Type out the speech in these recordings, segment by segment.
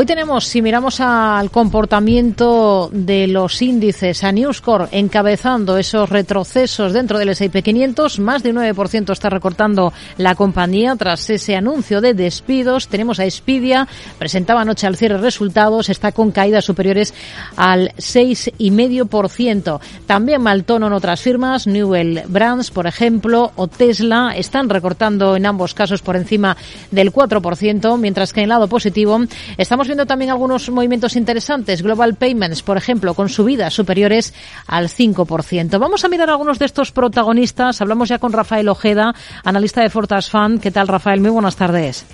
Hoy tenemos, si miramos al comportamiento de los índices, a Newscore encabezando esos retrocesos dentro del S&P 500, más de un 9% está recortando la compañía tras ese anuncio de despidos. Tenemos a Expedia, presentaba anoche al cierre resultados, está con caídas superiores al 6,5%. También mal tono en otras firmas, Newell Brands, por ejemplo, o Tesla, están recortando en ambos casos por encima del 4%, mientras que en el lado positivo estamos viendo también algunos movimientos interesantes. Global Payments, por ejemplo, con subidas superiores al 5%. Vamos a mirar algunos de estos protagonistas. Hablamos ya con Rafael Ojeda, analista de Fortas Fund. ¿Qué tal, Rafael? Muy buenas tardes.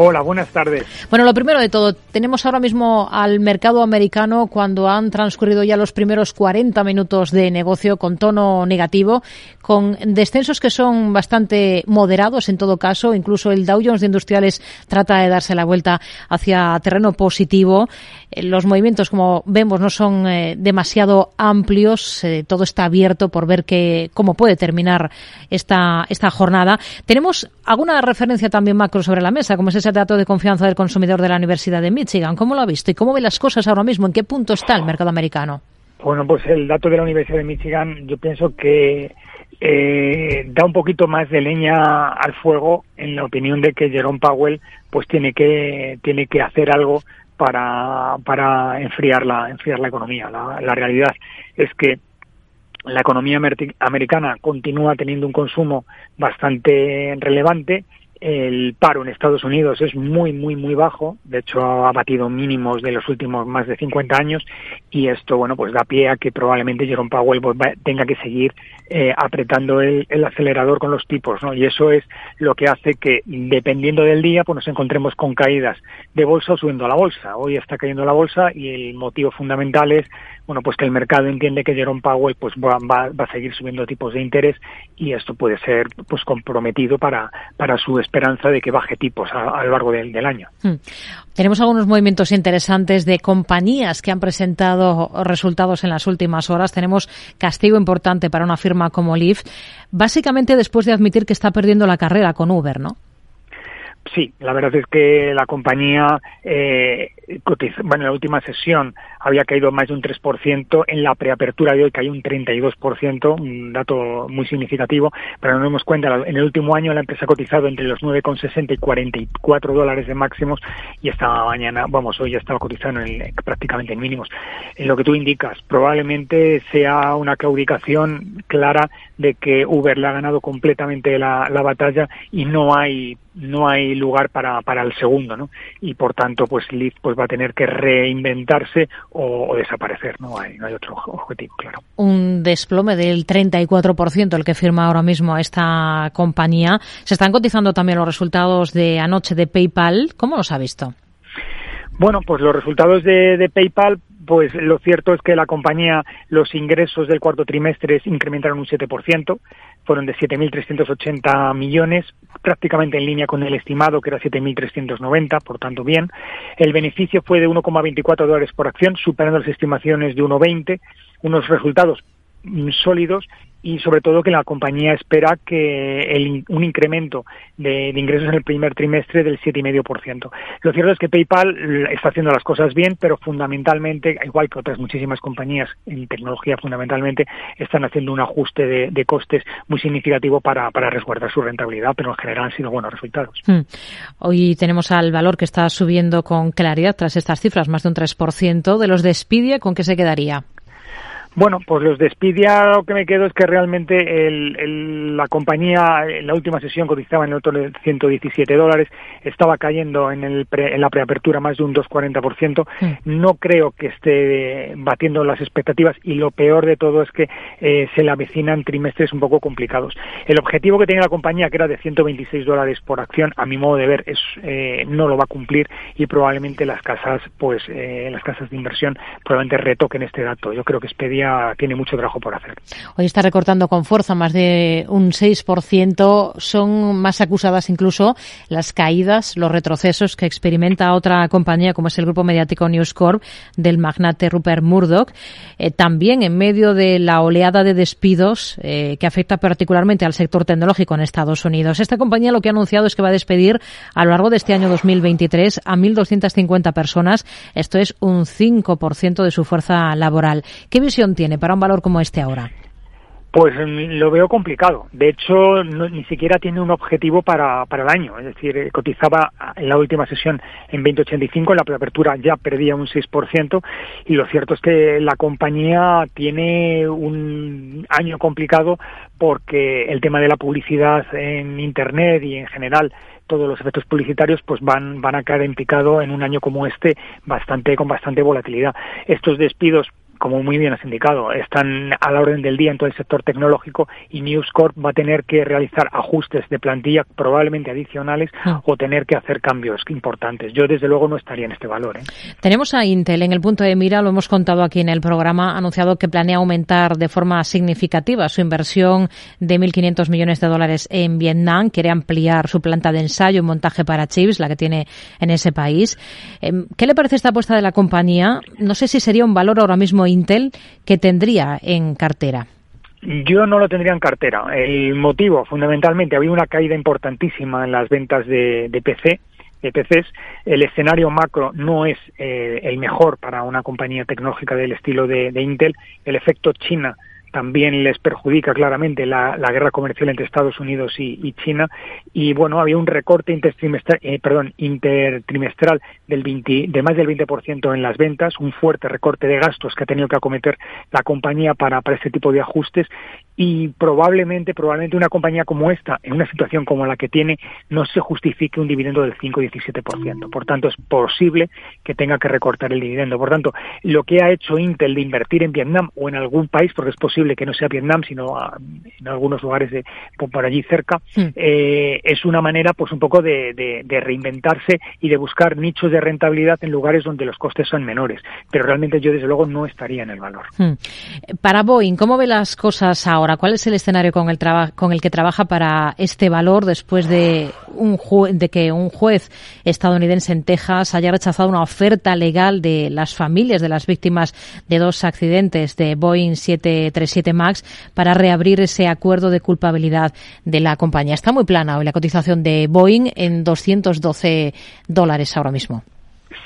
Hola, buenas tardes. Bueno, lo primero de todo, tenemos ahora mismo al mercado americano cuando han transcurrido ya los primeros 40 minutos de negocio con tono negativo, con descensos que son bastante moderados en todo caso. Incluso el Dow Jones de Industriales trata de darse la vuelta hacia terreno positivo. Eh, los movimientos, como vemos, no son eh, demasiado amplios. Eh, todo está abierto por ver que, cómo puede terminar esta, esta jornada. Tenemos alguna referencia también macro sobre la mesa, como es ese dato de confianza del consumidor de la Universidad de Michigan. ¿Cómo lo ha visto y cómo ve las cosas ahora mismo? ¿En qué punto está el mercado americano? Bueno, pues el dato de la Universidad de Michigan yo pienso que eh, da un poquito más de leña al fuego en la opinión de que Jerome Powell pues tiene que tiene que hacer algo para para enfriar la enfriar la economía. La, la realidad es que la economía americana continúa teniendo un consumo bastante relevante el paro en Estados Unidos es muy, muy, muy bajo. De hecho, ha batido mínimos de los últimos más de 50 años. Y esto, bueno, pues da pie a que probablemente Jerome Powell pues, tenga que seguir eh, apretando el, acelerador con los tipos, ¿no? Y eso es lo que hace que, dependiendo del día, pues nos encontremos con caídas de bolsa o subiendo a la bolsa. Hoy está cayendo la bolsa y el motivo fundamental es, bueno, pues que el mercado entiende que Jerome Powell pues va, va, a seguir subiendo tipos de interés y esto puede ser pues comprometido para, para su esperanza de que baje tipos a, lo largo del, del año. Hmm. Tenemos algunos movimientos interesantes de compañías que han presentado resultados en las últimas horas. Tenemos castigo importante para una firma como Lyft, básicamente después de admitir que está perdiendo la carrera con Uber, ¿no? Sí, la verdad es que la compañía, eh, bueno, en la última sesión había caído más de un 3%, en la preapertura de hoy cayó un 32%, un dato muy significativo, pero nos damos cuenta, en el último año la empresa ha cotizado entre los 9,60 y 44 dólares de máximos y esta mañana, vamos, hoy ya estaba cotizando en, prácticamente en mínimos. En lo que tú indicas, probablemente sea una claudicación clara de que Uber le ha ganado completamente la batalla y no hay no hay lugar para, para el segundo, ¿no? Y por tanto, pues Lyft pues va a tener que reinventarse o, desaparecer, no hay, no hay otro objetivo, claro. Un desplome del 34% el que firma ahora mismo esta compañía. Se están cotizando también los resultados de anoche de PayPal. ¿Cómo los ha visto? Bueno, pues los resultados de, de PayPal pues lo cierto es que la compañía, los ingresos del cuarto trimestre incrementaron un 7%, fueron de 7.380 millones, prácticamente en línea con el estimado, que era 7.390, por tanto bien. El beneficio fue de 1,24 dólares por acción, superando las estimaciones de 1,20, unos resultados sólidos y sobre todo que la compañía espera que el, un incremento de, ingresos en el primer trimestre del 7,5%. Lo cierto es que PayPal está haciendo las cosas bien, pero fundamentalmente, igual que otras muchísimas compañías en tecnología, fundamentalmente están haciendo un ajuste de, costes muy significativo para, resguardar su rentabilidad, pero en general han sido buenos resultados. Hmm. Hoy tenemos al valor que está subiendo con claridad tras estas cifras, más de un 3%. De los de ¿con qué se quedaría? Bueno, pues los despidia, lo que me quedo es que realmente el, la compañía en la última sesión cotizaba en el otro de 117 dólares, estaba cayendo en, el en la preapertura más de un 2,40%. No creo que esté batiendo las expectativas y lo peor de todo es que eh, se le avecinan trimestres un poco complicados. El objetivo que tenía la compañía, que era de 126 dólares por acción, a mi modo de ver, es eh, no lo va a cumplir y probablemente las casas, pues eh, las casas de inversión probablemente retoquen este dato. Yo creo que Expedia tiene mucho trabajo por hacer. Hoy está recortando con fuerza más de un 6%. Son más acusadas incluso las caídas, los retrocesos que experimenta otra compañía como es el grupo mediático News Corp del magnate Rupert Murdoch. Eh, también en medio de la oleada de despidos eh, que afecta particularmente al sector tecnológico en Estados Unidos. Esta compañía lo que ha anunciado es que va a despedir a lo largo de este año 2023 a 1.250 personas. Esto es un 5% de su fuerza laboral. ¿Qué visión tiene para un valor como este ahora? Pues mm, lo veo complicado. De hecho, ni siquiera tiene un objetivo para, para el año. Es decir, eh, cotizaba en la última sesión en 2085, en la preapertura ya perdía un 6%, y lo cierto es que la compañía tiene un año complicado porque el tema de la publicidad en Internet y en general todos los efectos publicitarios pues van van a caer en picado en un año como este bastante con bastante volatilidad. Estos despidos como muy bien has indicado, están a la orden del día en todo el sector tecnológico y News Corp va a tener que realizar ajustes de plantilla probablemente adicionales ah. o tener que hacer cambios importantes. Yo desde luego no estaría en este valor. ¿eh? Tenemos a Intel en el punto de mira, lo hemos contado aquí en el programa, ha anunciado que planea aumentar de forma significativa su inversión de 1.500 millones de dólares en Vietnam, quiere ampliar su planta de ensayo y montaje para chips, la que tiene en ese país. Em, ¿Qué le parece esta apuesta de la compañía? No sé si sería un valor ahora mismo Intel que tendría en cartera? Yo no lo tendría en cartera. El motivo, fundamentalmente, había una caída importantísima en las ventas de, PC, de PCs. El escenario macro no es eh, el mejor para una compañía tecnológica del estilo de, de Intel. El efecto China también les perjudica claramente la, guerra comercial entre Estados Unidos y, China. Y bueno había un recorte intertrimestral, eh, intertrimestral del 20, de más del 20% en las ventas un fuerte recorte de gastos que ha tenido que acometer la compañía para, para este tipo de ajustes. Y probablemente probablemente una compañía como esta en una situación como la que tiene no se justifique un dividendo del 5 17% por tanto es posible que tenga que recortar el dividendo. Por tanto lo que ha hecho Intel de invertir en Vietnam o en algún país porque es posible que no sea Vietnam, sino en algunos lugares de, por allí cerca, hmm. eh, es una manera pues un poco de, reinventarse y de buscar nichos de rentabilidad en lugares donde los costes son menores. Pero realmente yo desde luego no estaría en el valor. Hmm. Para Boeing, ¿cómo ve las cosas ahora? ¿Cuál es el escenario con el, con el que trabaja para este valor después de, un de que un juez estadounidense en Texas haya rechazado una oferta legal de las familias de las víctimas de dos accidentes de Boeing 737 7 Max para reabrir ese acuerdo de culpabilidad de la compañía. Está muy plana hoy la cotización de Boeing en 212 dólares ahora mismo.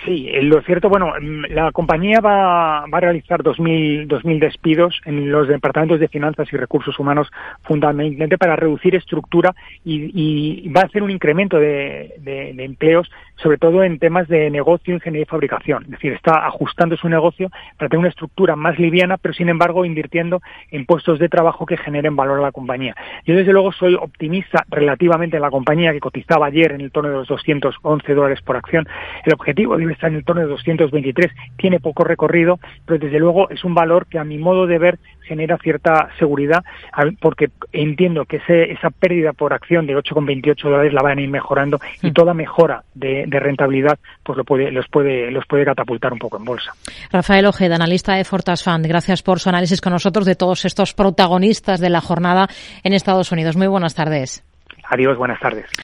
Sí, lo cierto, bueno, mm, la compañía va, va a realizar 2.000, 2.000 despidos en los departamentos de finanzas y recursos humanos fundamentalmente para reducir estructura y, va a hacer un incremento de, de, empleos, sobre todo en temas de negocio, ingeniería y fabricación. Es decir, está ajustando su negocio para tener una estructura más liviana, pero sin embargo invirtiendo en puestos de trabajo que generen valor a la compañía. Yo desde luego soy optimista relativamente en la compañía que cotizaba ayer en el torno de los 211 dólares por acción. El objetivo de está en el torno de 223, tiene poco recorrido, pero desde luego es un valor que a mi modo de ver genera cierta seguridad, porque entiendo que ese, esa pérdida por acción de 8,28 dólares la van a ir mejorando y mm. toda mejora de, rentabilidad pues lo puede, los, puede, los puede catapultar un poco en bolsa. Rafael Ojeda, analista de Fortas Fund, gracias por su análisis con nosotros de todos estos protagonistas de la jornada en Estados Unidos. Muy buenas tardes. Adiós, buenas tardes.